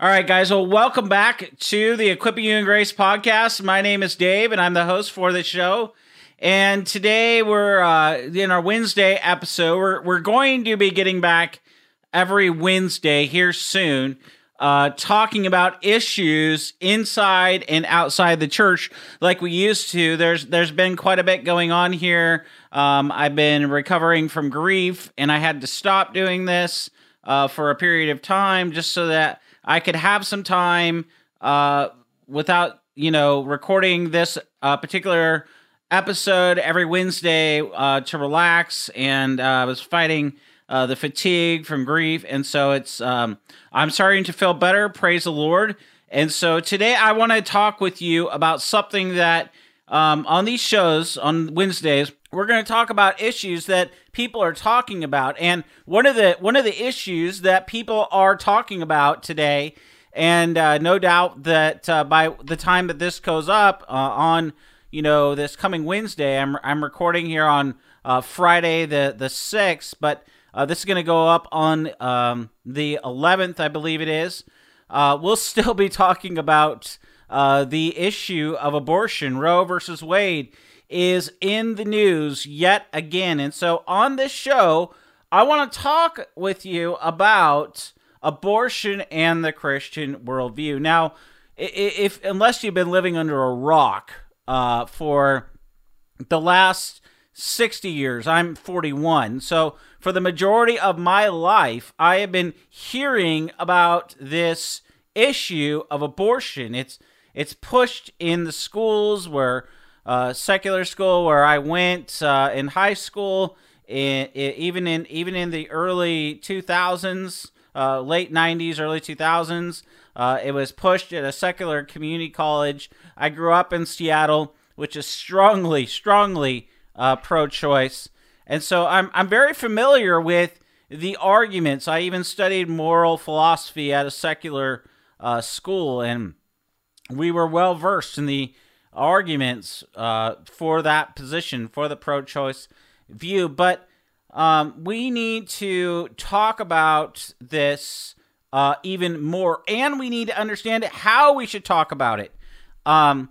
All right, guys. Well, welcome back to the Equipping You in Grace podcast. My name is Dave, and I'm the host for this show. And today we're uh, in our Wednesday episode. We're we're going to be getting back every Wednesday here soon, uh, talking about issues inside and outside the church, like we used to. There's there's been quite a bit going on here. Um, I've been recovering from grief, and I had to stop doing this uh, for a period of time just so that I could have some time uh, without, you know, recording this uh, particular episode every Wednesday uh, to relax. And uh, I was fighting uh, the fatigue from grief. And so it's, um, I'm starting to feel better. Praise the Lord. And so today I want to talk with you about something that um, on these shows on Wednesdays, we're going to talk about issues that people are talking about. And one of the one of the issues that people are talking about today and uh, no doubt that uh, by the time that this goes up uh, on you know this coming wednesday i'm, I'm recording here on uh, friday the the 6th but uh, this is going to go up on um, the 11th i believe it is. Uh, we'll still be talking about the issue of abortion roe versus wade is in the news yet again. And so on this show, I want to talk with you about abortion and the Christian worldview. Now, if unless you've been living under a rock uh, for the last 60 years, I'm 41. So for the majority of my life, I have been hearing about this issue of abortion. It's it's pushed in the schools where uh, secular school where I went uh, in high school, in, in, even in even in the early 2000s, uh, late 90s, early 2000s. Uh, it was pushed at a secular community college. I grew up in Seattle, which is strongly, strongly uh, pro-choice, and so I'm I'm very familiar with the arguments. I even studied moral philosophy at a secular uh, school, and we were well versed in the arguments uh, for that position, for the pro choice view. But um, we need to talk about this uh, even more, and we need to understand how we should talk about it. Um,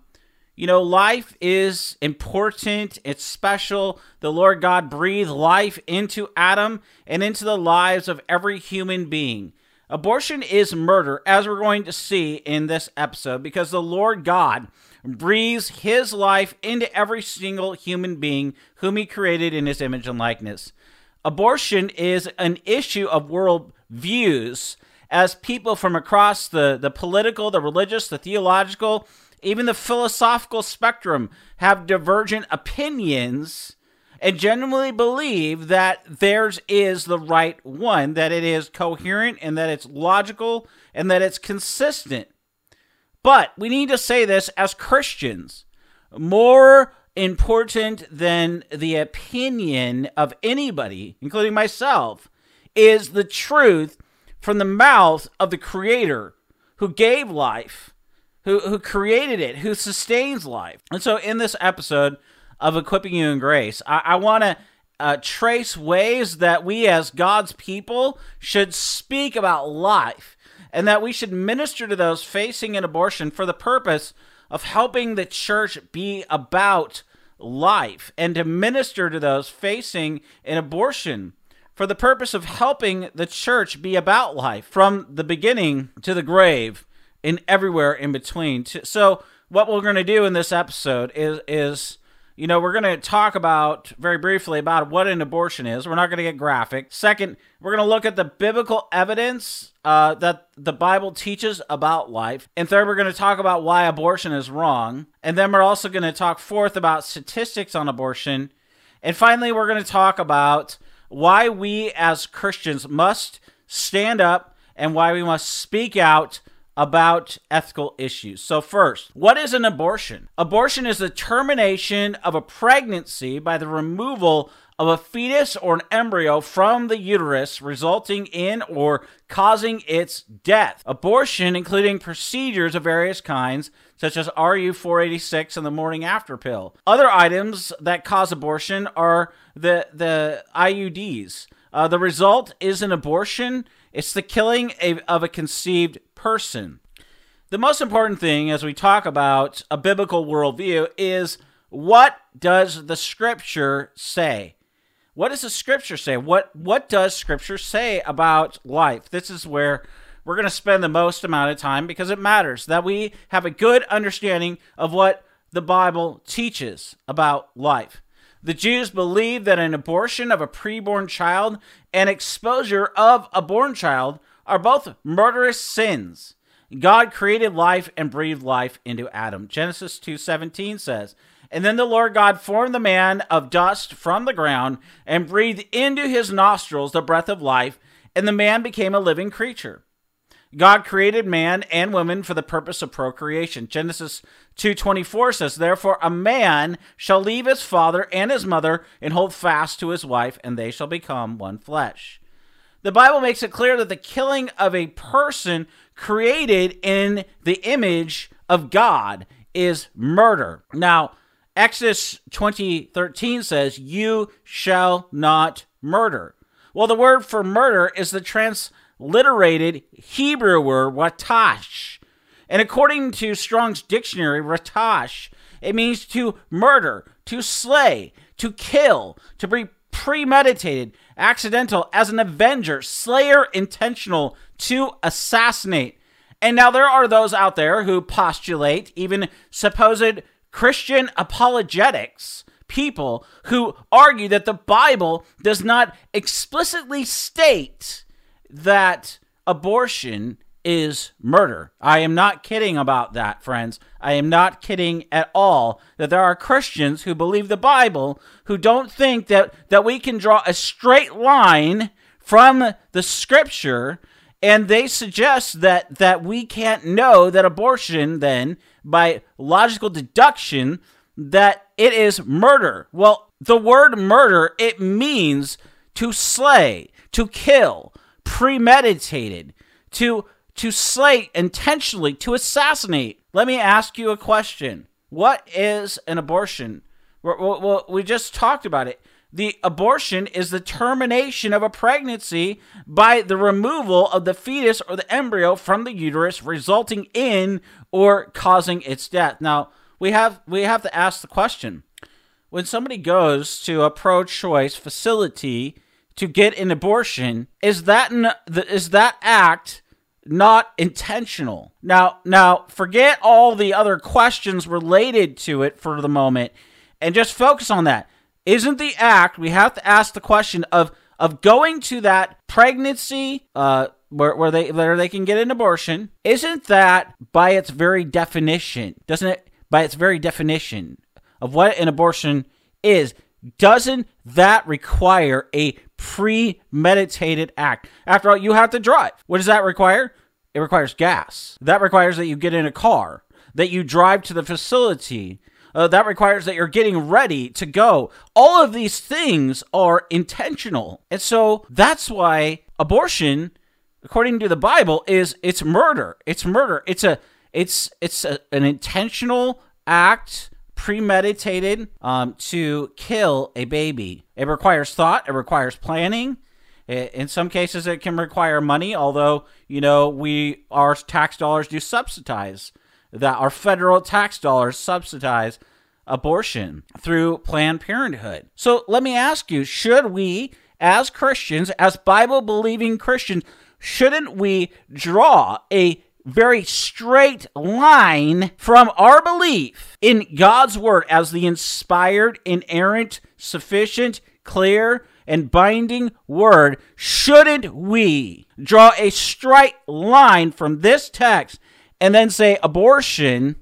you know, life is important, it's special. The Lord God breathed life into Adam and into the lives of every human being. Abortion is murder, as we're going to see in this episode, because the Lord God breathes his life into every single human being whom he created in his image and likeness. Abortion is an issue of world views as people from across the, the political, the religious, the theological, even the philosophical spectrum have divergent opinions and genuinely believe that theirs is the right one, that it is coherent and that it's logical and that it's consistent. But we need to say this as Christians. More important than the opinion of anybody, including myself, is the truth from the mouth of the Creator who gave life, who, who created it, who sustains life. And so in this episode, of equipping you in grace. I, I want to uh, trace ways that we as God's people should speak about life and that we should minister to those facing an abortion for the purpose of helping the church be about life and to minister to those facing an abortion for the purpose of helping the church be about life from the beginning to the grave and everywhere in between. So, what we're going to do in this episode is is you know, we're going to talk about very briefly about what an abortion is. We're not going to get graphic. Second, we're going to look at the biblical evidence uh, that the Bible teaches about life. And third, we're going to talk about why abortion is wrong. And then we're also going to talk fourth about statistics on abortion. And finally, we're going to talk about why we as Christians must stand up and why we must speak out about ethical issues. So, first, what is an abortion? Abortion is the termination of a pregnancy by the removal of a fetus or an embryo from the uterus, resulting in or causing its death. Abortion, including procedures of various kinds, such as RU 486 and the morning after pill. Other items that cause abortion are the, the IUDs. Uh, the result is an abortion, it's the killing of a conceived person. The most important thing as we talk about a biblical worldview is what does the scripture say? What does the scripture say? What what does scripture say about life? This is where we're going to spend the most amount of time because it matters that we have a good understanding of what the Bible teaches about life. The Jews believed that an abortion of a preborn child and exposure of a born child are both murderous sins. God created life and breathed life into Adam. Genesis 2:17 says, and then the Lord God formed the man of dust from the ground and breathed into his nostrils the breath of life, and the man became a living creature. God created man and woman for the purpose of procreation. Genesis 2:24 says, "Therefore a man shall leave his father and his mother and hold fast to his wife, and they shall become one flesh." The Bible makes it clear that the killing of a person created in the image of God is murder. Now, Exodus 20:13 says, "You shall not murder." Well, the word for murder is the transliterated Hebrew word ratsach. And according to Strong's dictionary, ratsach, it means to murder, to slay, to kill, to be premeditated, accidental, as an avenger, slayer, intentional, to assassinate. And now there are those out there who postulate even supposed Christian apologetics people who argue that the Bible does not explicitly state that abortion is murder. I am not kidding about that, friends. I am not kidding at all that there are Christians who believe the Bible who don't think that, that we can draw a straight line from the scripture and they suggest that that we can't know that abortion then by logical deduction that it is murder. Well, the word murder it means to slay, to kill, premeditated, to to slay intentionally, to assassinate. Let me ask you a question. What is an abortion? Well, we just talked about it. The abortion is the termination of a pregnancy by the removal of the fetus or the embryo from the uterus, resulting in or causing its death. Now, we have we have to ask the question: when somebody goes to a pro-choice facility to get an abortion, is that is that act not intentional? Now, now forget all the other questions related to it for the moment, and just focus on that isn't the act we have to ask the question of of going to that pregnancy uh where, where they where they can get an abortion isn't that by its very definition doesn't it by its very definition of what an abortion is doesn't that require a premeditated act after all you have to drive what does that require it requires gas that requires that you get in a car that you drive to the facility uh, that requires that you're getting ready to go. All of these things are intentional. And so that's why abortion, according to the Bible, is it's murder. It's murder. It's a it's it's a, an intentional act premeditated um, to kill a baby. It requires thought, it requires planning. In some cases, it can require money, although, you know, we, our tax dollars do subsidize that our federal tax dollars subsidize abortion through Planned Parenthood. So let me ask you should we, as Christians, as Bible believing Christians, shouldn't we draw a very straight line from our belief in God's Word as the inspired, inerrant, sufficient, clear, and binding Word? Shouldn't we draw a straight line from this text and then say abortion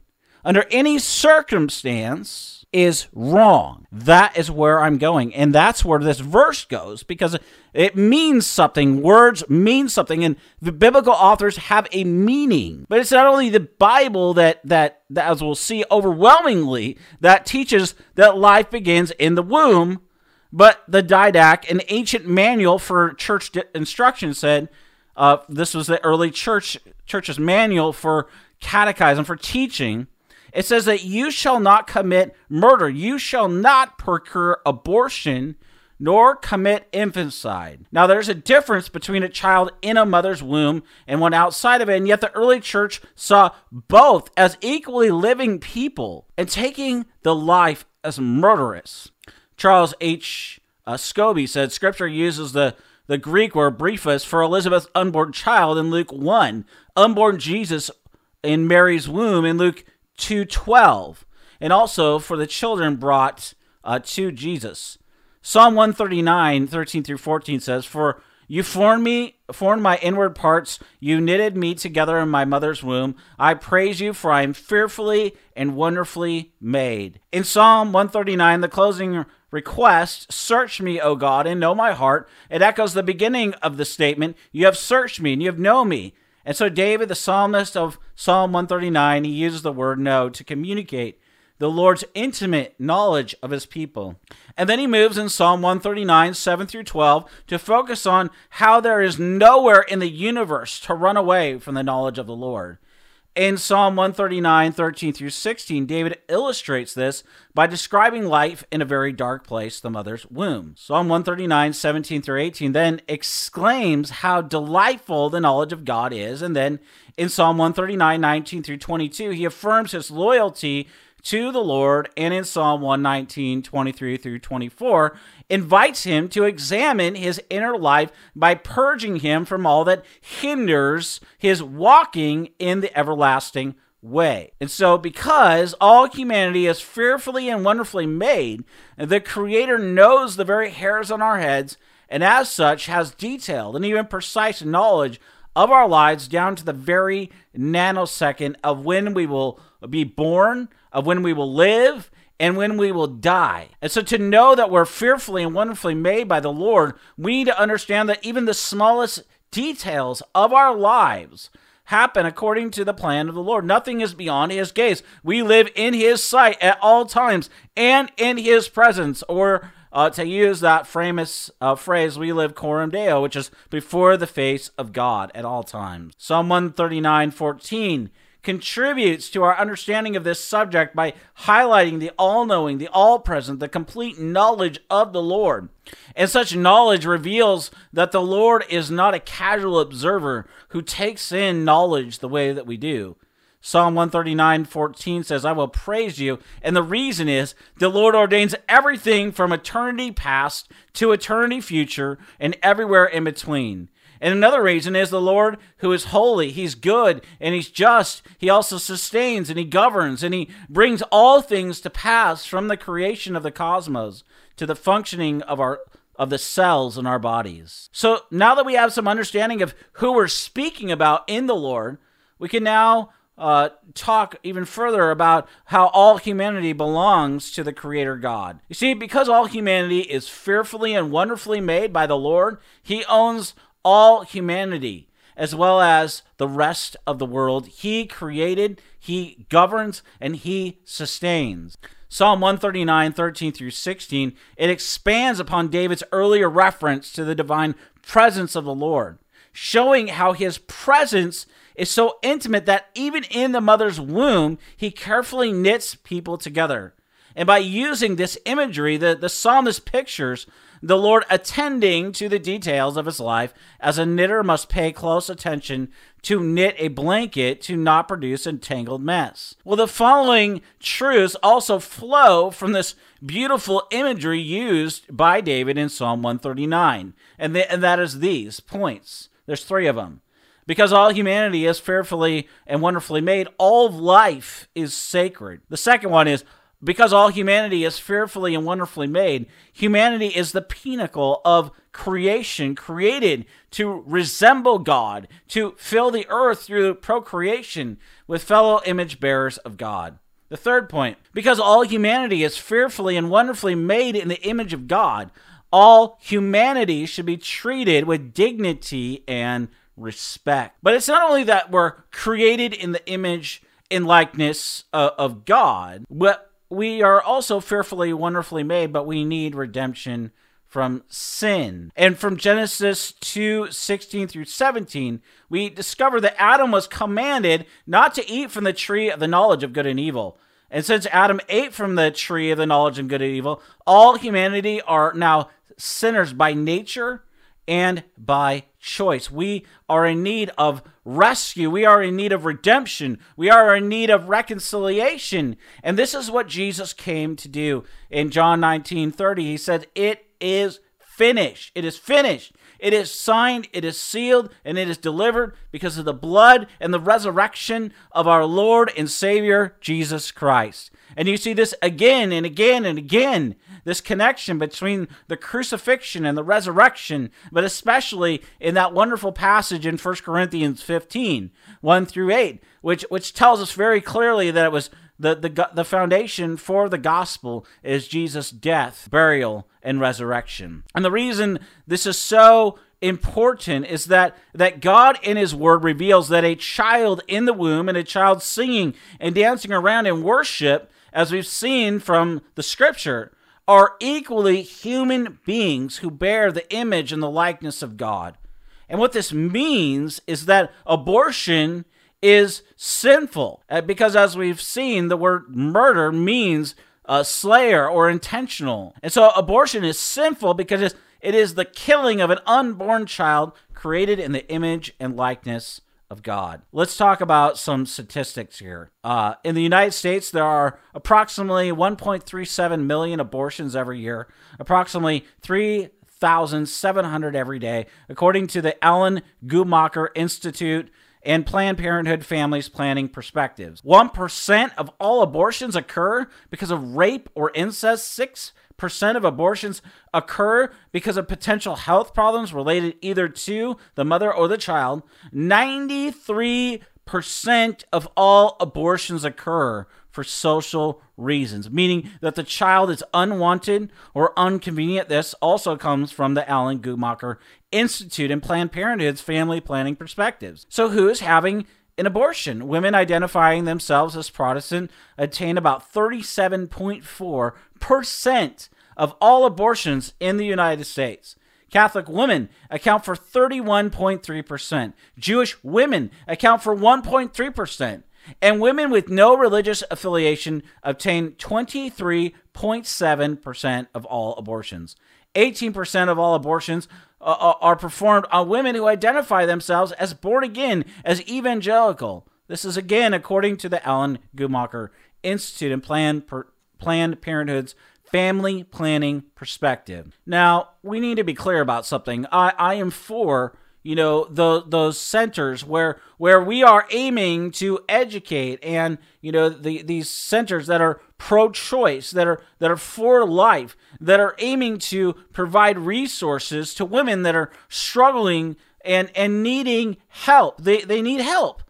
under any circumstance is wrong. That is where I'm going. And that's where this verse goes because it means something. Words mean something. And the biblical authors have a meaning. But it's not only the Bible that, that, that as we'll see overwhelmingly, that teaches that life begins in the womb, but the Didache, an ancient manual for church instruction, said uh, this was the early church church's manual for catechism, for teaching it says that you shall not commit murder, you shall not procure abortion, nor commit infanticide. Now, there's a difference between a child in a mother's womb and one outside of it, and yet the early church saw both as equally living people and taking the life as murderous. Charles H. Uh, Scobie said Scripture uses the, the Greek word brephos for Elizabeth's unborn child in Luke 1, unborn Jesus in Mary's womb in Luke 212 and also for the children brought uh, to jesus. Psalm 139 13 through 14 says for you formed me formed my inward parts. You knitted me together in my mother's womb. I praise you for i am fearfully and wonderfully made. In psalm 139 the closing request search me o god and know my heart. It echoes the beginning of the statement you have searched me and you have known me and so, David, the psalmist of Psalm 139, he uses the word know to communicate the Lord's intimate knowledge of his people. And then he moves in Psalm 139, 7 through 12, to focus on how there is nowhere in the universe to run away from the knowledge of the Lord. In Psalm 139, 13 through 16, David illustrates this by describing life in a very dark place, the mother's womb. Psalm 139, 17 through 18, then exclaims how delightful the knowledge of God is. And then in Psalm 139, 19 through 22, he affirms his loyalty to the Lord. And in Psalm 119, 23 through 24, invites him to examine his inner life by purging him from all that hinders his walking in the everlasting way. And so, because all humanity is fearfully and wonderfully made, the Creator knows the very hairs on our heads, and as such has detailed and even precise knowledge of our lives down to the very nanosecond of when we will be born, of when we will live, and when we will die. And so to know that we're fearfully and wonderfully made by the Lord, we need to understand that even the smallest details of our lives happen according to the plan of the Lord. Nothing is beyond his gaze. We live in his sight at all times and in his presence, or uh, to use that famous uh, phrase, we live coram deo, which is before the face of God at all times. Psalm 139, 14 contributes to our understanding of this subject by highlighting the all knowing, the all present, the complete knowledge of the Lord. And such knowledge reveals that the Lord is not a casual observer who takes in knowledge the way that we do. Psalm 139, 14 says, I will praise you. And the reason is the Lord ordains everything from eternity past to eternity future and everywhere in between. And another reason is the Lord who is holy, he's good and he's just. He also sustains and he governs and he brings all things to pass from the creation of the cosmos to the functioning of our of the cells in our bodies. So now that we have some understanding of who we're speaking about in the Lord, we can now uh, talk even further about how all humanity belongs to the Creator God. You see, because all humanity is fearfully and wonderfully made by the Lord, He owns all humanity as well as the rest of the world. He created, He governs, and He sustains. Psalm 139, 13 through 16, it expands upon David's earlier reference to the divine presence of the Lord, showing how His presence is so intimate that even in the mother's womb, He carefully knits people together. And by using this imagery, the, the psalmist pictures the Lord attending to the details of his life, as a knitter must pay close attention to knit a blanket to not produce a tangled mess. Well, the following truths also flow from this beautiful imagery used by David in Psalm 139, and, and that is these points. There's three of them. Because all humanity is fearfully and wonderfully made, all life is sacred. The second one is because all humanity is fearfully and wonderfully made, humanity is the pinnacle of creation, created to resemble God, to fill the earth through procreation with fellow image bearers of God. The third point, because all humanity is fearfully and wonderfully made in the image of God, all humanity should be treated with dignity and respect. But it's not only that we're created in the image and likeness of, of God, but we are also fearfully, wonderfully made, but we need redemption from sin. And from Genesis 2 16 through 17, we discover that Adam was commanded not to eat from the tree of the knowledge of good and evil. And since Adam ate from the tree of the knowledge of good and evil, all humanity are now sinners by nature and by choice. We are in need of rescue. We are in need of redemption. We are in need of reconciliation. And this is what Jesus came to do. In John 19 30, he said, It is finished. It is finished. It is signed, it is sealed, and it is delivered because of the blood and the resurrection of our Lord and Savior, Jesus Christ. And you see this again and again and again this connection between the crucifixion and the resurrection, but especially in that wonderful passage in 1 Corinthians 15, 1 through 8, which, which tells us very clearly that it was the, the, the foundation for the gospel is Jesus' death, burial, and resurrection. And the reason this is so important is that that God in his word reveals that a child in the womb and a child singing and dancing around in worship as we've seen from the scripture are equally human beings who bear the image and the likeness of God. And what this means is that abortion is sinful uh, because, as we've seen, the word murder means uh, slayer or intentional. And so abortion is sinful because it is the killing of an unborn child created in the image and likeness of God. Let's talk about some statistics here. Uh, in the United States, there are approximately 1.37 million abortions every year, approximately 3,700 every day, according to the Alan Guttmacher Institute and Planned Parenthood Families Planning Perspectives. 1% of all abortions occur because of rape or incest. 6 percent of abortions occur because of potential health problems related either to the mother or the child. 93% of all abortions occur for social reasons, meaning that the child is unwanted or inconvenient. This also comes from the Alan Guttmacher Institute and Planned Parenthood's family planning perspectives. So, who is having an abortion. Women identifying themselves as Protestant attain about 37.4% of all abortions in the United States. Catholic women account for 31.3%. Jewish women account for 1.3%. And women with no religious affiliation obtain 23.7% of all abortions. 18% of all abortions uh, uh, are performed on women who identify themselves as born again, as evangelical. This is again according to the Alan Guttmacher Institute and Planned, per, Planned Parenthood's family planning perspective. Now, we need to be clear about something. I, I am for you know the, those centers where where we are aiming to educate and you know the, these centers that are pro-choice that are that are for life that are aiming to provide resources to women that are struggling and and needing help they they need help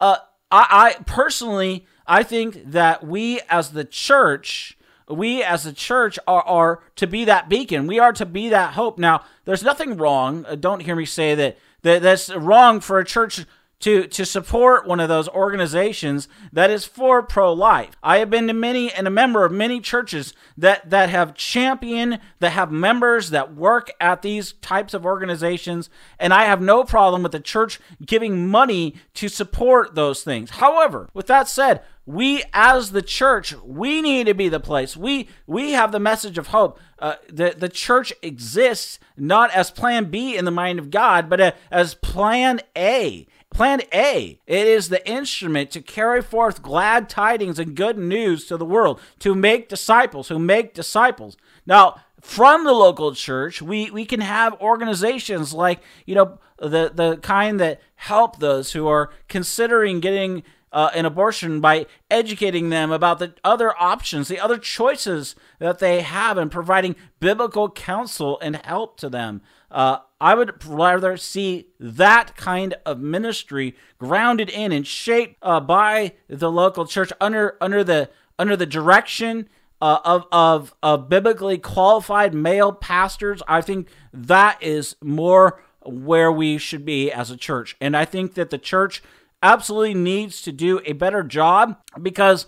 uh i i personally i think that we as the church we as a church are, are to be that beacon. We are to be that hope. Now, there's nothing wrong. Uh, don't hear me say that, that that's wrong for a church to, to support one of those organizations that is for pro life. I have been to many and a member of many churches that, that have championed, that have members that work at these types of organizations, and I have no problem with the church giving money to support those things. However, with that said, we as the church we need to be the place. We we have the message of hope. Uh, the the church exists not as plan b in the mind of god but uh, as plan a. Plan a it is the instrument to carry forth glad tidings and good news to the world to make disciples who make disciples. Now from the local church we we can have organizations like you know the the kind that help those who are considering getting uh, an abortion by educating them about the other options, the other choices that they have, and providing biblical counsel and help to them. Uh, I would rather see that kind of ministry grounded in and shaped uh, by the local church under under the under the direction uh, of, of, of biblically qualified male pastors, I think that is more where we should be as a church. And I think that the church absolutely needs to do a better job because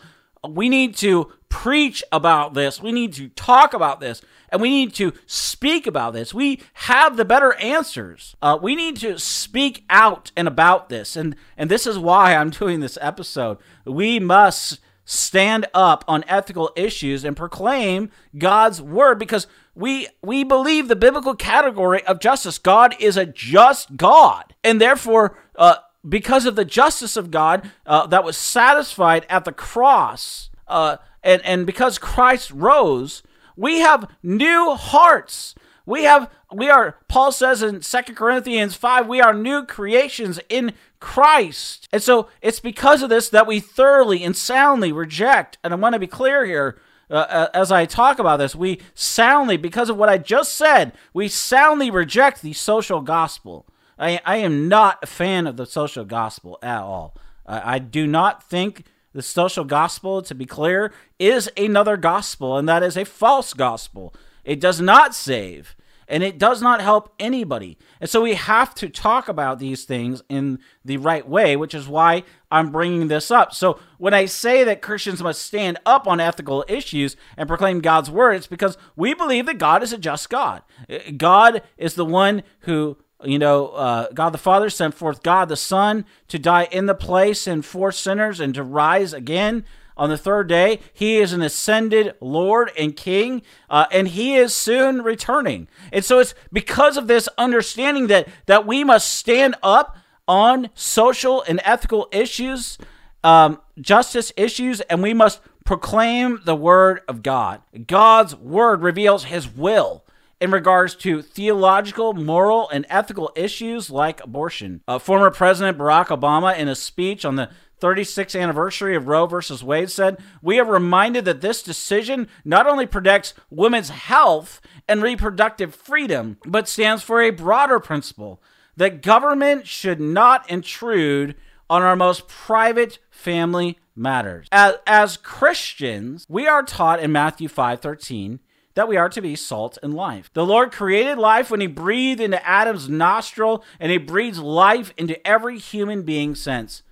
we need to preach about this. We need to talk about this. And we need to speak about this. We have the better answers. Uh, we need to speak out and about this. And, and this is why I'm doing this episode. We must stand up on ethical issues and proclaim God's word because we we believe the biblical category of justice. God is a just God, and therefore, uh, because of the justice of God uh, that was satisfied at the cross, uh, and and because Christ rose, we have new hearts. We have we are Paul says in Second Corinthians 5 we are new creations in Christ. And so it's because of this that we thoroughly and soundly reject and I want to be clear here uh, uh, as I talk about this, we soundly, because of what I just said, we soundly reject the social gospel. I, I am not a fan of the social gospel at all. I do not think the social gospel, to be clear, is another gospel, and that is a false gospel. It does not save and it does not help anybody. And so we have to talk about these things in the right way, which is why I'm bringing this up. So when I say that Christians must stand up on ethical issues and proclaim God's word, it's because we believe that God is a just God. Uh, God is the one who you know, uh, God the Father sent forth God the Son to die in the place and for sinners and to rise again on the third day. He is an ascended Lord and King, uh, and he is soon returning. And so it's because of this understanding that that we must stand up on social and ethical issues, um, justice issues, and we must proclaim the word of God. God's word reveals his will in regards to theological, moral, and ethical issues like abortion. Uh, former President Barack Obama, in a speech on the 36th anniversary of Roe versus Wade said, We are reminded that this decision not only protects women's health and reproductive freedom, but stands for a broader principle that government should not intrude on our most private family matters. As, as Christians, we are taught in Matthew 5 13 that we are to be salt and life. The Lord created life when He breathed into Adam's nostril, and He breathes life into every human being since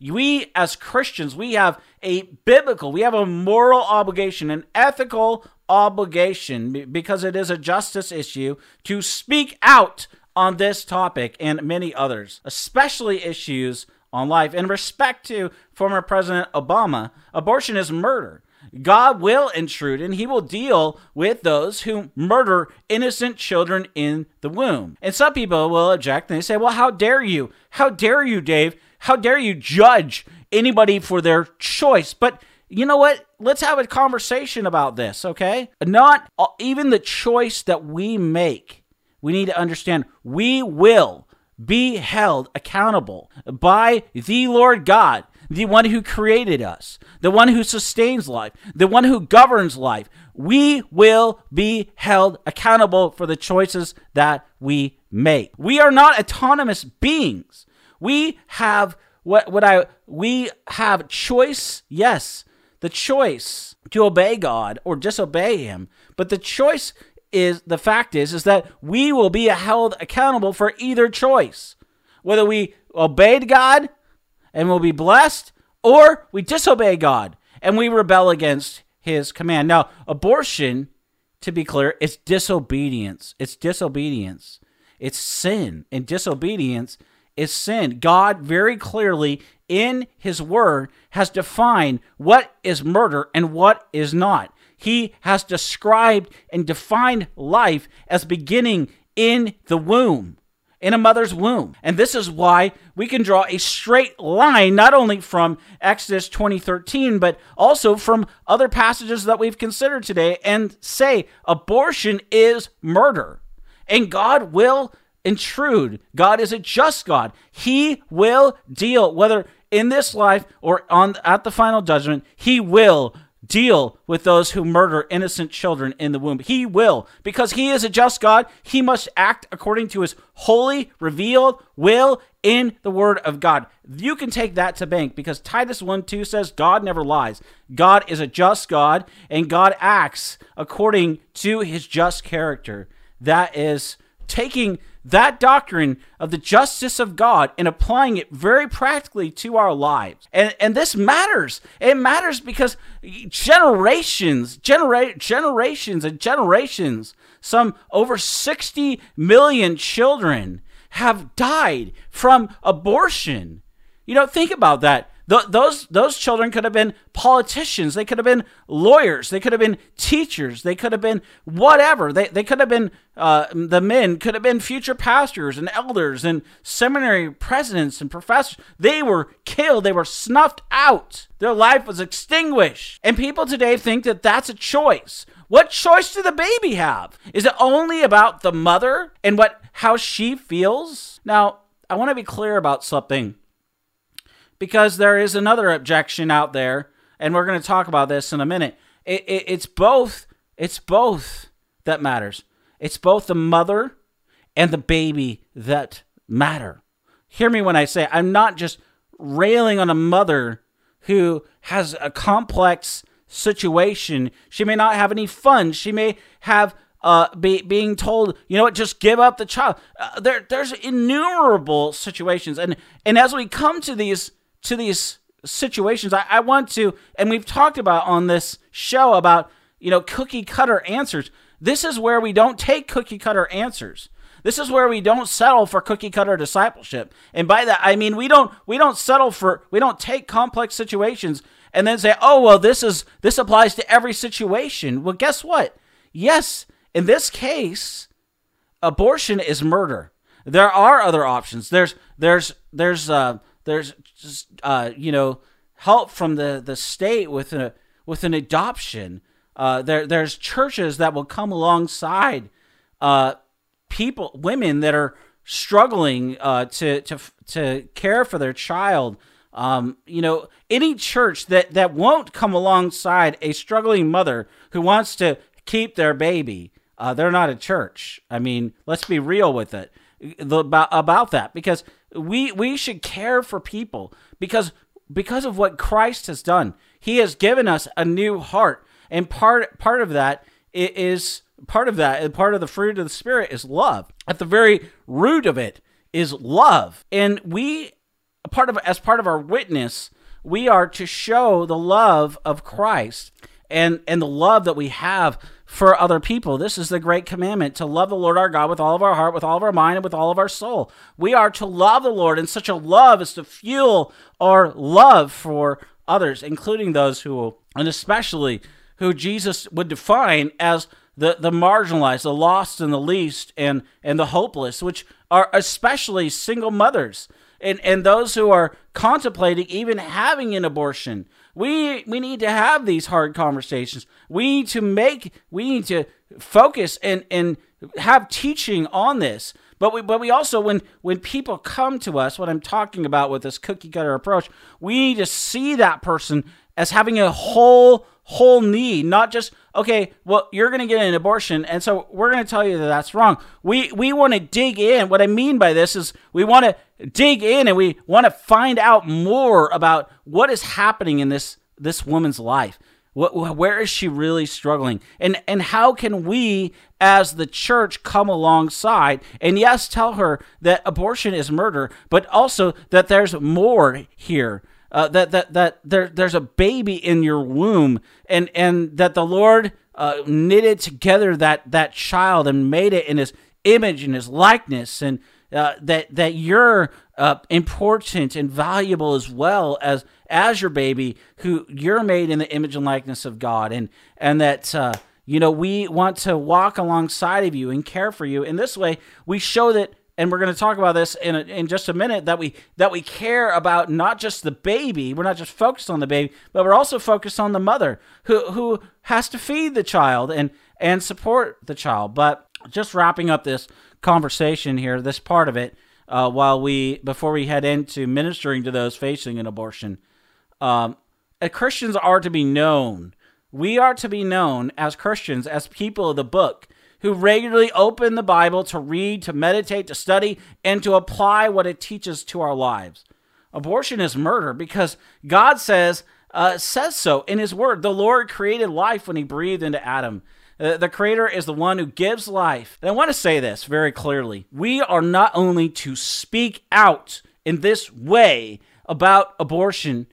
we as Christians, we have a biblical, we have a moral obligation, an ethical obligation, because it is a justice issue, to speak out on this topic and many others, especially issues on life. In respect to former President Obama, abortion is murder. God will intrude and he will deal with those who murder innocent children in the womb. And some people will object and they say, well, how dare you? How dare you, Dave? How dare you judge anybody for their choice? But you know what? Let's have a conversation about this, okay? Not even the choice that we make. We need to understand we will be held accountable by the Lord God, the one who created us, the one who sustains life, the one who governs life. We will be held accountable for the choices that we make. We are not autonomous beings. We have what what I we have choice, yes, the choice to obey God or disobey him. But the choice is the fact is is that we will be held accountable for either choice. Whether we obeyed God and will be blessed or we disobey God and we rebel against his command. Now, abortion to be clear, it's disobedience. It's disobedience. It's sin and disobedience is sin. God very clearly in his word has defined what is murder and what is not. He has described and defined life as beginning in the womb, in a mother's womb. And this is why we can draw a straight line not only from Exodus 2013 but also from other passages that we've considered today and say abortion is murder. And God will intrude. God is a just God. He will deal, whether in this life or on at the final judgment, he will deal with those who murder innocent children in the womb. He will. Because he is a just God, he must act according to his holy, revealed will in the Word of God. You can take that to bank because Titus 1 2 says God never lies. God is a just God, and God acts according to his just character. That is taking that doctrine of the justice of God and applying it very practically to our lives. And, and this matters. It matters because generations, genera- generations and generations, some over 60 million children have died from abortion. You know, think about that. Th- those those children could have been politicians. They could have been lawyers. They could have been teachers. They could have been whatever. They they could have been uh, the men could have been future pastors and elders and seminary presidents and professors. They were killed. They were snuffed out. Their life was extinguished. And people today think that that's a choice. What choice do the baby have? Is it only about the mother and what how she feels? Now, I want to be clear about something because there is another objection out there, and we're going to talk about this in a minute. It, it, it's both. It's both that matters. It's both the mother and the baby that matter. Hear me when I say I'm not just railing on a mother who has a complex situation. She may not have any funds. She may have uh, be, being told, you know what, just give up the child. Uh, there, there's innumerable situations, and and as we come to these to these situations, I, I want to, and we've talked about on this show about, you know, cookie cutter answers. This is where we don't take cookie cutter answers. This is where we don't settle for cookie cutter discipleship. And by that I mean we don't we don't settle for we don't take complex situations and then say, "Oh, well this is this applies to every situation." Well, guess what? Yes, in this case, abortion is murder. There are other options. There's there's there's uh there's just uh, you know help from the the state with a with an adoption. Uh, there there's churches that will come alongside uh, people, women that are struggling uh, to to to care for their child. Um, you know, any church that that won't come alongside a struggling mother who wants to keep their baby, uh, they're not a church. I mean, let's be real with it about about that because we we should care for people because because of what Christ has done. He has given us a new heart, and part part of that is part of that, and part of the fruit of the spirit is love. At the very root of it is love, and we part of as part of our witness, we are to show the love of Christ and and the love that we have for other people. This is the great commandment to love the Lord our God with all of our heart, with all of our mind, and with all of our soul. We are to love the Lord, and such a love is to fuel our love for others, including those who, and especially who Jesus would define as the, the marginalized, the lost, and the least, and, and the hopeless, which are especially single mothers and, and those who are contemplating even having an abortion. We we need to have these hard conversations. We need to make we need to focus and and have teaching on this. But we but we also when when people come to us, what I'm talking about with this cookie cutter approach, we need to see that person as having a whole whole need, not just okay. Well, you're going to get an abortion, and so we're going to tell you that that's wrong. We we want to dig in. What I mean by this is we want to dig in and we want to find out more about what is happening in this this woman's life. What, where is she really struggling? And and how can we as the church come alongside and yes, tell her that abortion is murder, but also that there's more here uh, that that that there there's a baby in your womb, and and that the Lord uh, knitted together that that child and made it in His image and His likeness, and uh, that that you're uh, important and valuable as well as as your baby, who you're made in the image and likeness of God, and and that. Uh, you know, we want to walk alongside of you and care for you. In this way, we show that and we're going to talk about this in, a, in just a minute that we that we care about not just the baby we're not just focused on the baby but we're also focused on the mother who who has to feed the child and and support the child. But just wrapping up this conversation here this part of it uh, while we before we head into ministering to those facing an abortion um, christians are to be known. We are to be known as christians as people of the book who regularly open the Bible to read, to meditate, to study, and to apply what it teaches to our lives. Abortion is murder because God says uh, says so in His Word. The Lord created life when He breathed into Adam. Uh, the Creator is the one who gives life. And I want to say this very clearly: we are not only to speak out in this way about abortion,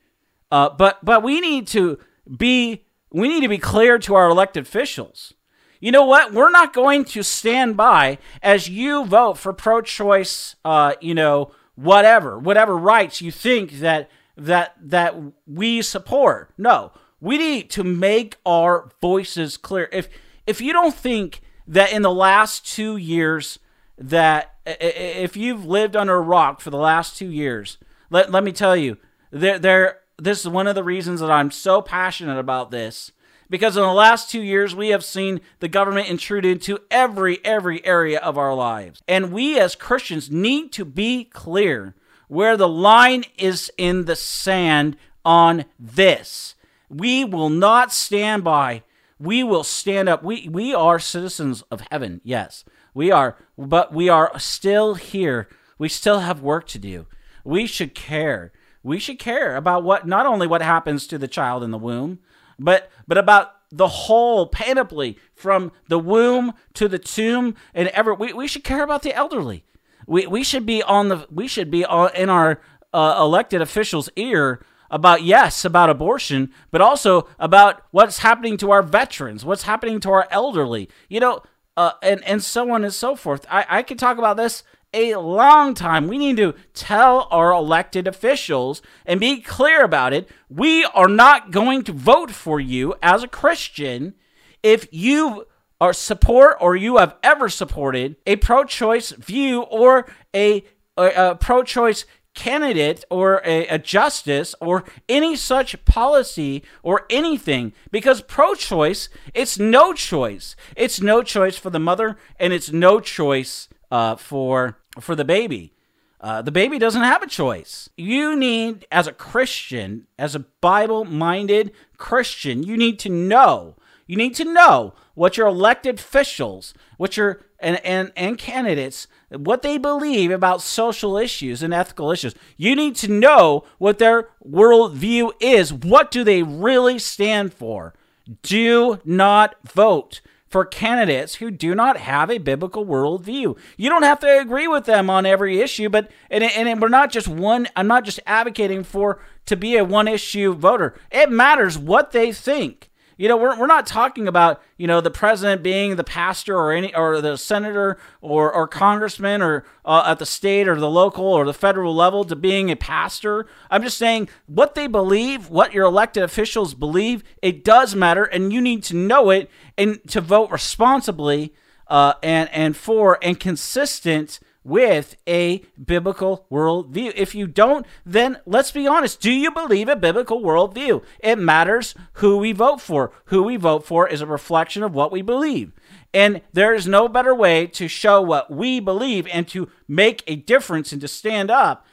uh, but but we need to be we need to be clear to our elected officials. You know what? We're not going to stand by as you vote for pro-choice. Uh, you know, whatever, whatever rights you think that that that we support. No, we need to make our voices clear. If if you don't think that in the last two years that if you've lived under a rock for the last two years, let, let me tell you, there there this is one of the reasons that I'm so passionate about this because in the last two years we have seen the government intrude into every every area of our lives. And we as christians need to be clear where the line is in the sand on this. We will not stand by. We will stand up. We we are citizens of heaven yes. We are but we are still here. We still have work to do. We should care. We should care about what not only what happens to the child in the womb, but but about the whole panoply from the womb to the tomb and ever we, we should care about the elderly. We we should be on the we should be on, in our uh, elected officials' ear about yes about abortion, but also about what's happening to our veterans, what's happening to our elderly. You know, uh, and and so on and so forth. I I could talk about this a long time. We need to tell our elected officials and be clear about it. We are not going to vote for you as a Christian if you are support or you have ever supported a pro-choice view or a, a, a pro-choice candidate or a, a, justice or any such policy or anything because pro-choice it's no choice it's no choice for the mother and it's no choice uh, for for the baby. Uh, the baby doesn't have a choice. You need, as a Christian, as a Bible minded Christian, you need to know. You need to know what your elected officials, what your and, and, and candidates, what they believe about social issues and ethical issues. You need to know what their worldview is. What do they really stand for? Do not vote for candidates who do not have a biblical worldview. You don't have to agree with them on every issue, but and, and we're not just one. I'm not just advocating for to be a one issue voter. It matters what they think. You know, we're, we're not talking about, you know, the president being the pastor or any or the senator or, or congressman or uh, at the state or the local or the federal level to being a pastor. I'm just saying what they believe, what your elected officials believe, it does matter and you need to know it and to vote responsibly uh, and, and for and consistent with a biblical worldview. If you don't, then let's be honest. Do you believe a biblical worldview? It matters who we vote for. Who we vote for is a reflection of what we believe. And there is no better way to show what we believe and to make a difference and to stand up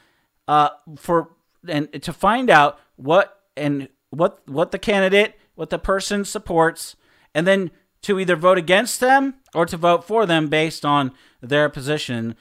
uh, for and to find out what and what what the candidate, what the person supports, and then to either vote against them or to vote for them based on their position,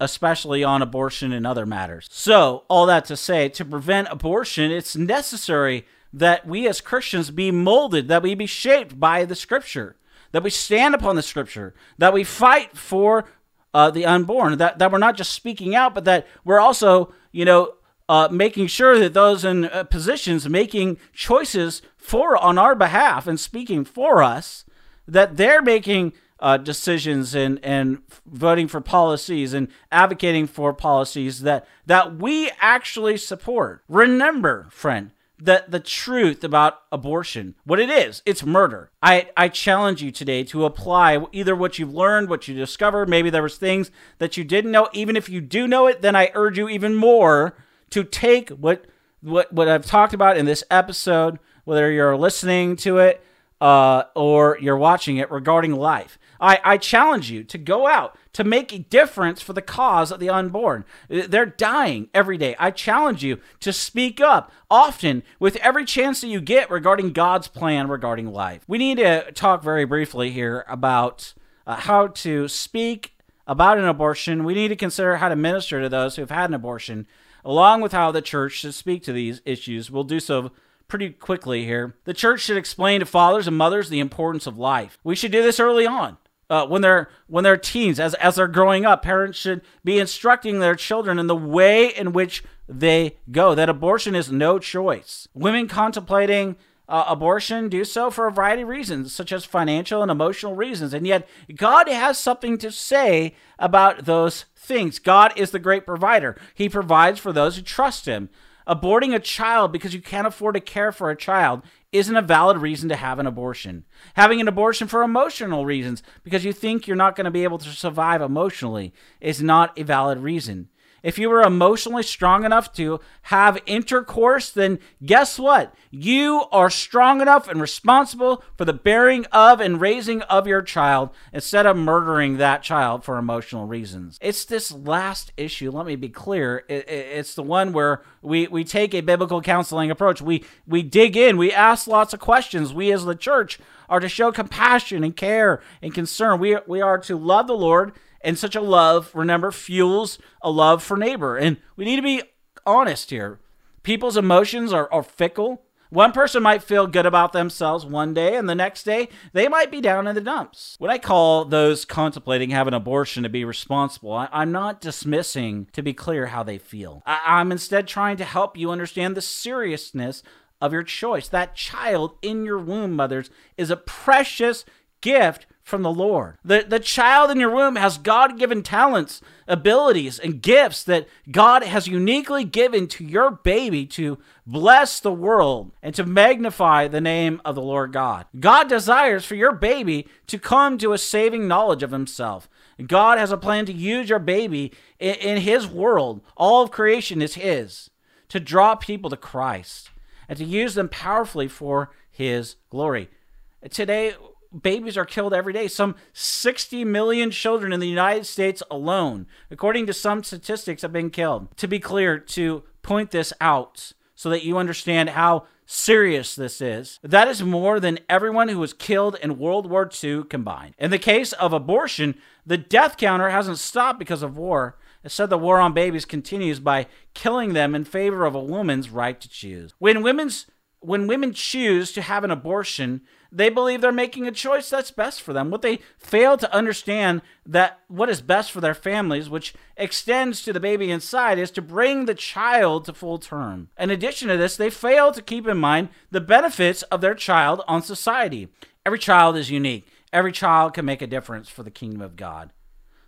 especially on abortion and other matters. So, all that to say, to prevent abortion, it's necessary that we as Christians be molded, that we be shaped by the scripture, that we stand upon the scripture, that we fight for uh, the unborn, that, that we're not just speaking out, but that we're also, you know, uh, making sure that those in uh, positions making choices for on our behalf and speaking for us, that they're making uh, decisions and, and voting for policies and advocating for policies that, that we actually support. Remember, friend, that the truth about abortion, what it is, it's murder. I, I challenge you today to apply either what you've learned, what you discovered, maybe there was things that you didn't know. Even if you do know it, then I urge you even more to take what what what I've talked about in this episode, whether you're listening to it uh, or you're watching it regarding life. I, I challenge you to go out to make a difference for the cause of the unborn. They're dying every day. I challenge you to speak up often with every chance that you get regarding God's plan regarding life. We need to talk very briefly here about uh, how to speak about an abortion, we need to consider how to minister to those who have had an abortion, along with how the church should speak to these issues. We'll do so pretty quickly here. The church should explain to fathers and mothers the importance of life. We should do this early on. Uh, when they're when they're teens, as as they're growing up, parents should be instructing their children in the way in which they go. That abortion is no choice. Women contemplating uh, abortion do so for a variety of reasons, such as financial and emotional reasons. And yet, God has something to say about those things. God is the great provider, He provides for those who trust Him. Aborting a child because you can't afford to care for a child isn't a valid reason to have an abortion. Having an abortion for emotional reasons because you think you're not going to be able to survive emotionally is not a valid reason. If you were emotionally strong enough to have intercourse, then guess what? You are strong enough and responsible for the bearing of and raising of your child instead of murdering that child for emotional reasons. It's this last issue, let me be clear. It's the one where we, we take a biblical counseling approach. We, we dig in, we ask lots of questions. We as the church are to show compassion and care and concern. We, we are to love the Lord and such a love, remember, fuels a love for neighbor. And we need to be honest here. People's emotions are, are fickle. One person might feel good about themselves one day, and the next day they might be down in the dumps. What I call those contemplating having an abortion to be responsible, I, am not dismissing, to be clear, how they feel. I, I'm instead trying to help you understand the seriousness of your choice. That child in your womb, mothers, is a precious gift from the Lord. The, the child in your womb has God given talents, abilities, and gifts that God has uniquely given to your baby to bless the world and to magnify the name of the Lord God. God desires for your baby to come to a saving knowledge of Himself. God has a plan to use your baby in, in His world. All of creation is His to draw people to Christ and to use them powerfully for His glory. Today, babies are killed every day. Some 60 million children in the United States alone, according to some statistics, have been killed. To be clear, to point this out so that you understand how serious this is, that is more than everyone who was killed in World War II combined. In the case of abortion, the death counter hasn't stopped because of war. It said the war on babies continues by killing them in favor of a woman's right to choose. When women's when women choose to have an abortion, they believe they're making a choice that's best for them. What they fail to understand that what is best for their families, which extends to the baby inside, is to bring the child to full term. In addition to this, they fail to keep in mind the benefits of their child on society. Every child is unique. Every child can make a difference for the kingdom of God.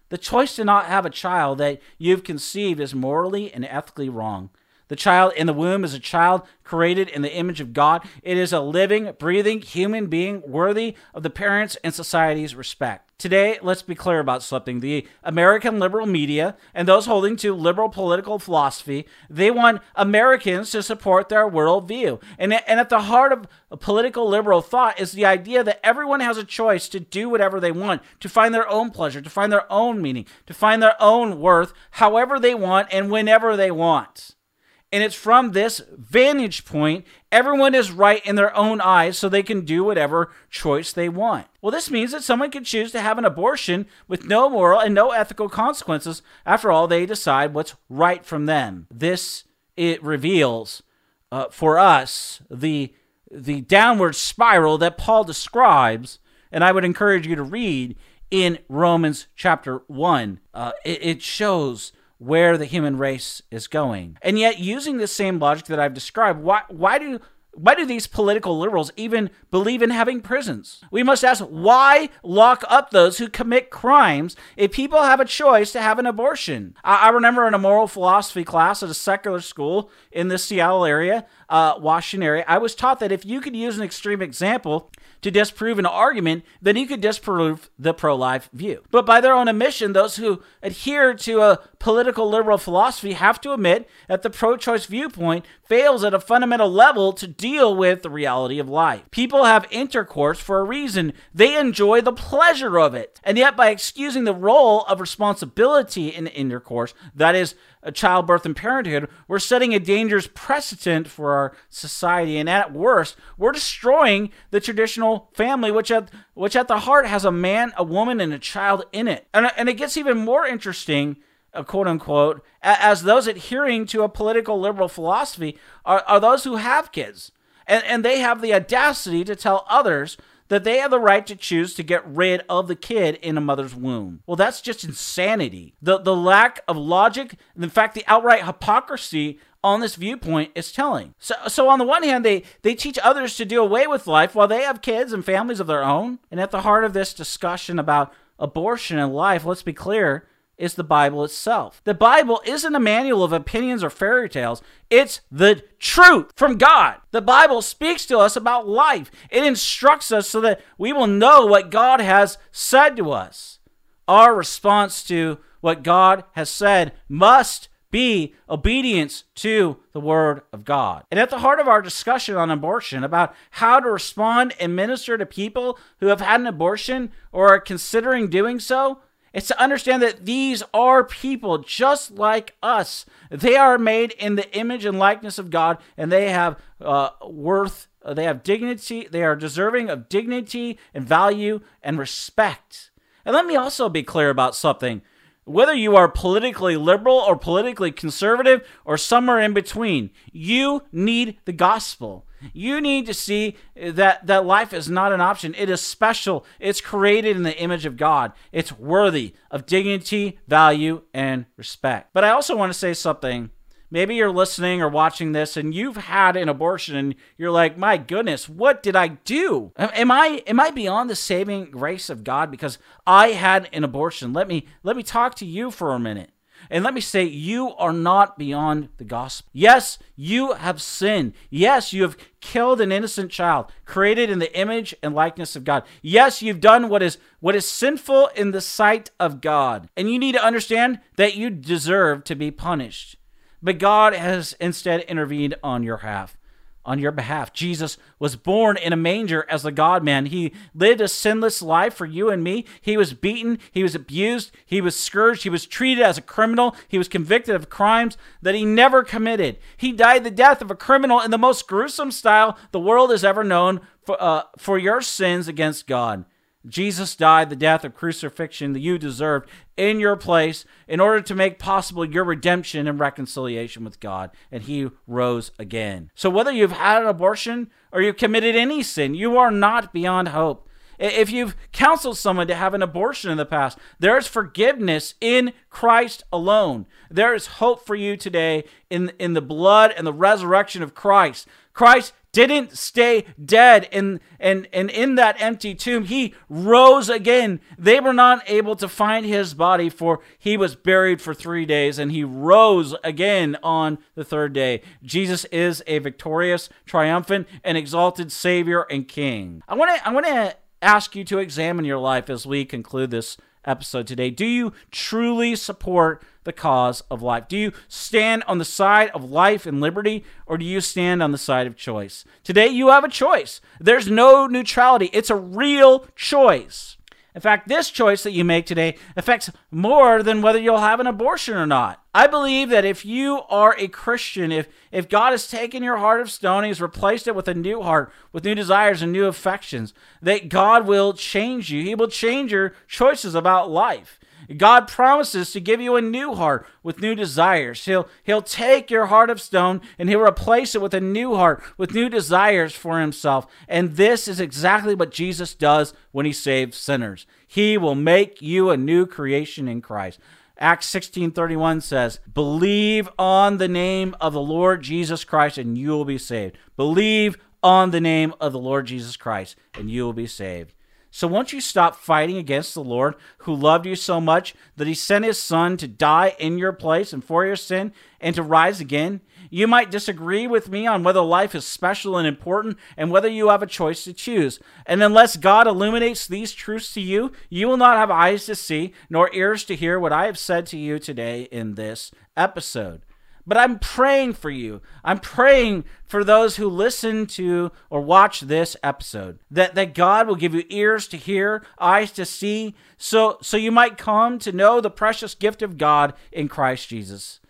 The choice to not have a child that you've conceived is morally and ethically wrong. The child in the womb is a child created in the image of God. It is a living, breathing human being worthy of the parents' and society's respect. Today, let's be clear about something. The American liberal media and those holding to liberal political philosophy, they want Americans to support their worldview. And, and at the heart of political liberal thought is the idea that everyone has a choice to do whatever they want, to find their own pleasure, to find their own meaning, to find their own worth, however they want and whenever they want. And it's from this vantage point, everyone is right in their own eyes, so they can do whatever choice they want. Well, this means that someone can choose to have an abortion with no moral and no ethical consequences. After all, they decide what's right from them. This it reveals uh, for us the the downward spiral that Paul describes, and I would encourage you to read in Romans chapter one. Uh, it, it shows where the human race is going. And yet, using the same logic that I've described, why, why do why do these political liberals even believe in having prisons? We must ask why lock up those who commit crimes if people have a choice to have an abortion? I, I remember in a moral philosophy class at a secular school in the Seattle area, uh, Washington area, I was taught that if you could use an extreme example to disprove an argument, then you could disprove the pro life view. But by their own admission, those who adhere to a political liberal philosophy have to admit that the pro choice viewpoint fails at a fundamental level to deal with the reality of life. People have intercourse for a reason, they enjoy the pleasure of it. And yet, by excusing the role of responsibility in intercourse, that is, childbirth and parenthood, we're setting a dangerous precedent for our society. And at worst, we're destroying the traditional family, which at which at the heart has a man, a woman, and a child in it. And, and it gets even more interesting, uh, quote unquote, as those adhering to a political liberal philosophy are, are those who have kids. And, and they have the audacity to tell others that they have the right to choose to get rid of the kid in a mother's womb. Well, that's just insanity. The, the lack of logic, and in fact, the outright hypocrisy on this viewpoint is telling. So, so on the one hand, they, they teach others to do away with life while they have kids and families of their own. And at the heart of this discussion about abortion and life, let's be clear, is the Bible itself. The Bible isn't a manual of opinions or fairy tales, it's the truth from God. The Bible speaks to us about life, it instructs us so that we will know what God has said to us. Our response to what God has said must be obedience to the Word of God. And at the heart of our discussion on abortion, about how to respond and minister to people who have had an abortion or are considering doing so, it's to understand that these are people just like us. They are made in the image and likeness of God, and they have uh, worth, uh, they have dignity, they are deserving of dignity and value and respect. And let me also be clear about something. Whether you are politically liberal or politically conservative or somewhere in between, you need the gospel. You need to see that, that life is not an option. It is special. It's created in the image of God. It's worthy of dignity, value, and respect. But I also want to say something Maybe you're listening or watching this and you've had an abortion and you're like, "My goodness, what did I do? Am I am I beyond the saving grace of God because I had an abortion?" Let me let me talk to you for a minute. And let me say, you are not beyond the gospel. Yes, you have sinned. Yes, you have killed an innocent child, created in the image and likeness of God. Yes, you've done what is what is sinful in the sight of God. And you need to understand that you deserve to be punished. But God has instead intervened on your behalf. On your behalf, Jesus was born in a manger as the God man. He lived a sinless life for you and me. He was beaten, he was abused, he was scourged, he was treated as a criminal, he was convicted of crimes that he never committed. He died the death of a criminal in the most gruesome style the world has ever known for, uh, for your sins against God. Jesus died the death of crucifixion that you deserved in your place in order to make possible your redemption and reconciliation with God. And he rose again. So, whether you've had an abortion or you've committed any sin, you are not beyond hope. If you've counseled someone to have an abortion in the past, there is forgiveness in Christ alone. There is hope for you today in, in the blood and the resurrection of Christ. Christ didn't stay dead and, and, and in that empty tomb. He rose again. They were not able to find his body, for he was buried for three days and he rose again on the third day. Jesus is a victorious, triumphant, and exalted Savior and King. I want to I want to ask you to examine your life as we conclude this episode today. Do you truly support the cause of life? Do you stand on the side of life and liberty, or do you stand on the side of choice? Today, you have a choice. There's no neutrality, it's a real choice. In fact, this choice that you make today affects more than whether you'll have an abortion or not. I believe that if you are a Christian, if, if God has taken your heart of stone He's replaced it with a new heart, with new desires and new affections, that God will change you. He will change your choices about life. God promises to give you a new heart with new desires. He'll, he'll take your heart of stone and he'll replace it with a new heart with new desires for himself. And this is exactly what Jesus does when he saves sinners. He will make you a new creation in Christ. Acts 16:31 says, "Believe on the name of the Lord Jesus Christ and you will be saved." Believe on the name of the Lord Jesus Christ and you will be saved. So once you stop fighting against the Lord who loved you so much that he sent his son to die in your place and for your sin and to rise again, you might disagree with me on whether life is special and important and whether you have a choice to choose. And unless God illuminates these truths to you, you will not have eyes to see nor ears to hear what I have said to you today in this episode. But I'm praying for you. I'm praying for those who listen to or watch this episode that, that God will give you ears to hear, eyes to see, so, so you might come to know the precious gift of God in Christ Jesus.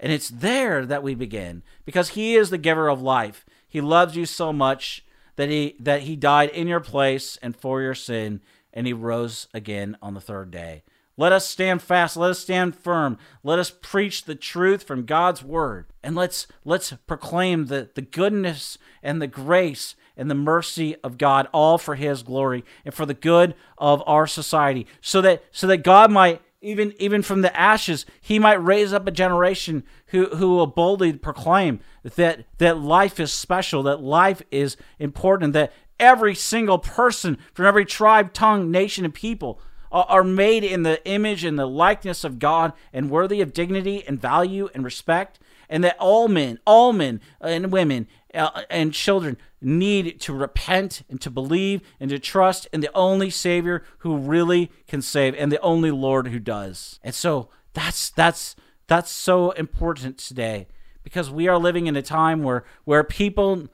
And it's there that we begin because He is the giver of life. He loves you so much that he that he died in your place and for your sin and he rose again on the third day. Let us stand fast, let us stand firm. Let us preach the truth from God's word. And let's let's proclaim the, the goodness and the grace and the mercy of God all for his glory and for the good of our society. So that so that God might even even from the ashes, he might raise up a generation who, who will boldly proclaim that that life is special, that life is important, that every single person from every tribe, tongue, nation, and people are made in the image and the likeness of God and worthy of dignity and value and respect, and that all men, all men and women uh, and children need to repent and to believe and to trust in the only Savior who really can save and the only Lord who does. And so that's that's that's so important today because we are living in a time where where people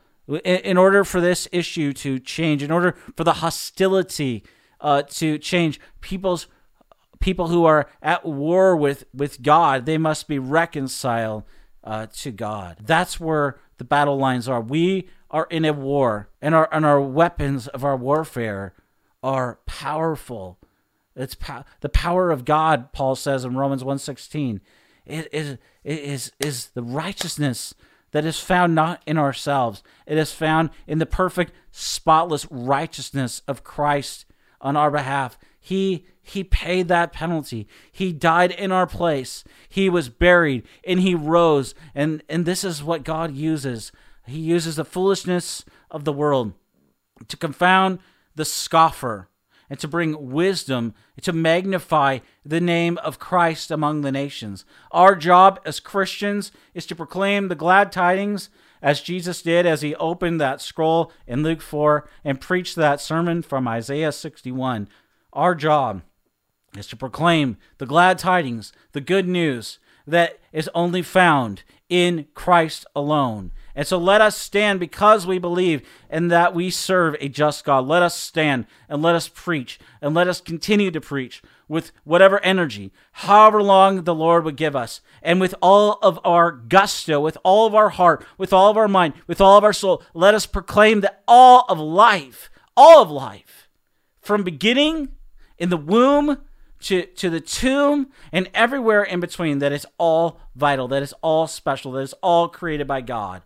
in order for this issue to change, in order for the hostility uh, to change, people's people who are at war with with God, they must be reconciled uh, to God. That's where the battle lines are. We are in a war, and our and our weapons of our warfare are powerful. It's po- the power of God. Paul says in Romans 1.16. It is it is is the righteousness that is found not in ourselves. It is found in the perfect, spotless righteousness of Christ on our behalf. He he paid that penalty. He died in our place. He was buried and he rose. And and this is what God uses. He uses the foolishness of the world to confound the scoffer and to bring wisdom, to magnify the name of Christ among the nations. Our job as Christians is to proclaim the glad tidings as Jesus did as he opened that scroll in Luke 4 and preached that sermon from Isaiah 61. Our job is to proclaim the glad tidings, the good news that is only found in Christ alone. And so let us stand because we believe and that we serve a just God. Let us stand and let us preach and let us continue to preach with whatever energy, however long the Lord would give us, and with all of our gusto, with all of our heart, with all of our mind, with all of our soul. Let us proclaim that all of life, all of life, from beginning in the womb to, to the tomb and everywhere in between, that is all vital, that is all special, that is all created by God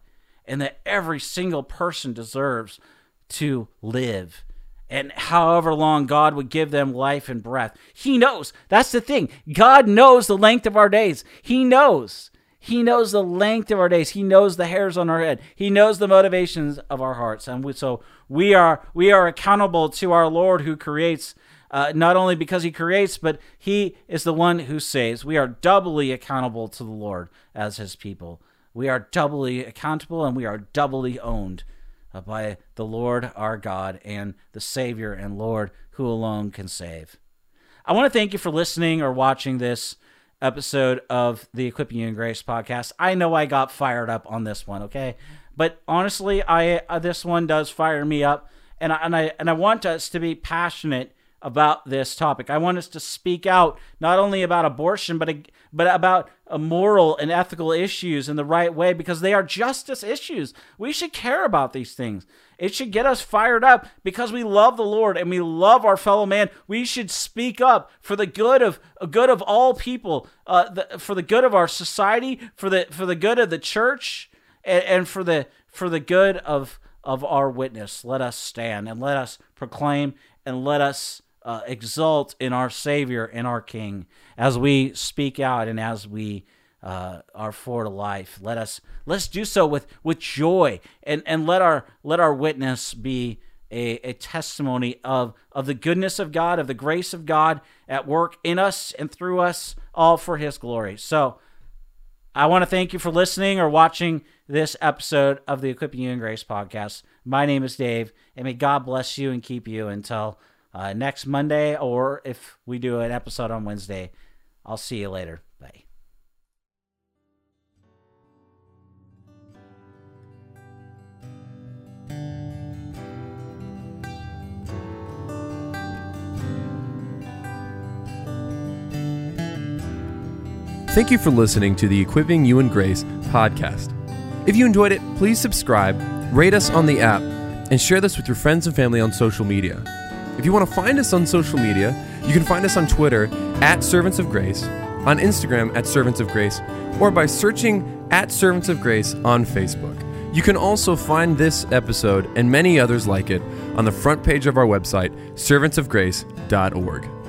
and that every single person deserves to live. And however long God would give them life and breath. He knows. That's the thing. God knows the length of our days. He knows. He knows the length of our days. He knows the hairs on our head. He knows the motivations of our hearts. And we, so we are we are accountable to our Lord who creates uh, not only because he creates, but he is the one who saves. We are doubly accountable to the Lord as his people. We are doubly accountable and we are doubly owned by the Lord our God and the Savior and Lord who alone can save. I want to thank you for listening or watching this episode of the Equipping You in Grace podcast. I know I got fired up on this one, okay? But honestly, I uh, this one does fire me up and I, and I and I want us to be passionate about this topic. I want us to speak out not only about abortion, but but about moral and ethical issues in the right way because they are justice issues. We should care about these things. It should get us fired up because we love the Lord and we love our fellow man. We should speak up for the good of good of all people, uh, the, for the good of our society, for the for the good of the church, and, and for the for the good of of our witness. Let us stand and let us proclaim and let us uh, exult in our Savior and our King as we speak out and as we uh, are for life. Let us let's do so with with joy and and let our let our witness be a, a testimony of of the goodness of God, of the grace of God at work in us and through us, all for His glory. So. I want to thank you for listening or watching this episode of the Equipping You in Grace podcast. My name is Dave, and may God bless you and keep you until uh, next Monday, or if we do an episode on Wednesday. I'll see you later. Bye. Thank you for listening to the Equipping You in Grace podcast. If you enjoyed it, please subscribe, rate us on the app and share this with your friends and family on social media. If you want to find us on social media, you can find us on Twitter at Servants of Grace, on Instagram at Servants of Grace, or by searching at Servants of Grace on Facebook. You can also find this episode and many others like it on the front page of our website, servantsofgrace.org.